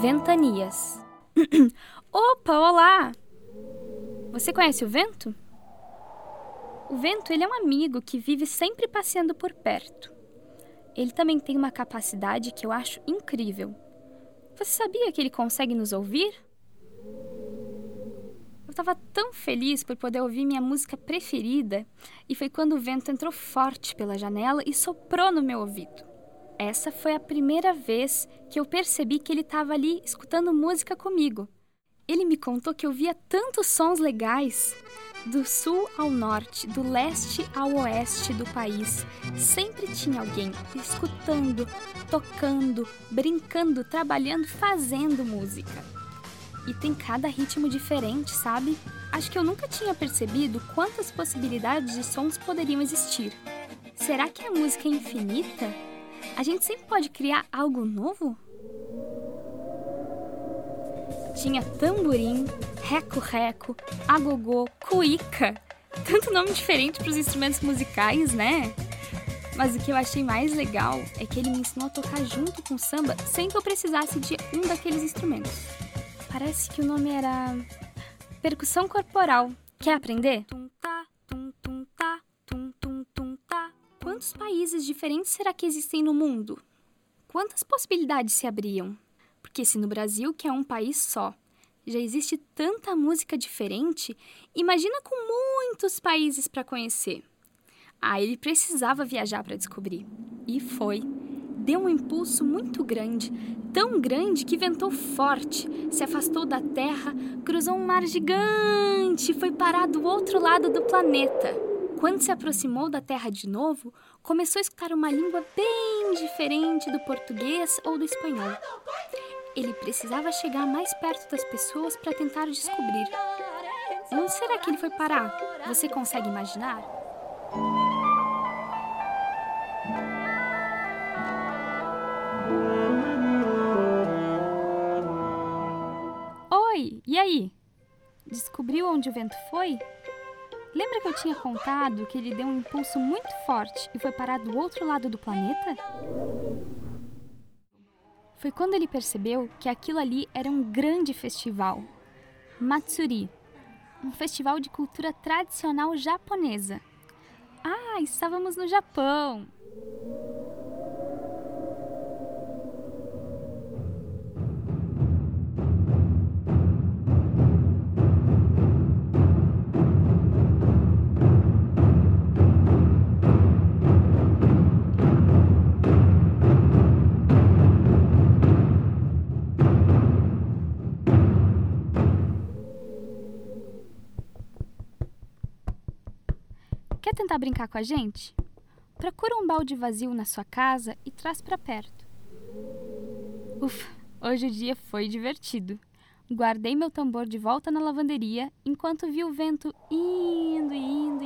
Ventanias. Opa, olá! Você conhece o vento? O vento ele é um amigo que vive sempre passeando por perto. Ele também tem uma capacidade que eu acho incrível. Você sabia que ele consegue nos ouvir? Eu estava tão feliz por poder ouvir minha música preferida e foi quando o vento entrou forte pela janela e soprou no meu ouvido. Essa foi a primeira vez que eu percebi que ele estava ali escutando música comigo. Ele me contou que eu via tantos sons legais do sul ao norte, do leste ao oeste do país, sempre tinha alguém escutando, tocando, brincando, trabalhando, fazendo música. E tem cada ritmo diferente, sabe? Acho que eu nunca tinha percebido quantas possibilidades de sons poderiam existir. Será que a música é infinita? A gente sempre pode criar algo novo? Tinha tamborim, reco-reco, agogô, cuíca. Tanto nome diferente para os instrumentos musicais, né? Mas o que eu achei mais legal é que ele me ensinou a tocar junto com o samba sem que eu precisasse de um daqueles instrumentos. Parece que o nome era percussão corporal. Quer aprender? Quantos países diferentes será que existem no mundo? Quantas possibilidades se abriam? Porque se no Brasil, que é um país só, já existe tanta música diferente, imagina com muitos países para conhecer. Ah, ele precisava viajar para descobrir. E foi. Deu um impulso muito grande, tão grande que ventou forte, se afastou da Terra, cruzou um mar gigante e foi parar do outro lado do planeta. Quando se aproximou da Terra de novo, começou a escutar uma língua bem diferente do português ou do espanhol. Ele precisava chegar mais perto das pessoas para tentar descobrir. Onde será que ele foi parar? Você consegue imaginar? Oi, e aí? Descobriu onde o vento foi? Lembra que eu tinha contado que ele deu um impulso muito forte e foi parar do outro lado do planeta? Foi quando ele percebeu que aquilo ali era um grande festival, Matsuri, um festival de cultura tradicional japonesa. Ah, estávamos no Japão! Quer tentar brincar com a gente? Procura um balde vazio na sua casa e traz para perto. Ufa, hoje o dia foi divertido. Guardei meu tambor de volta na lavanderia enquanto vi o vento indo, indo,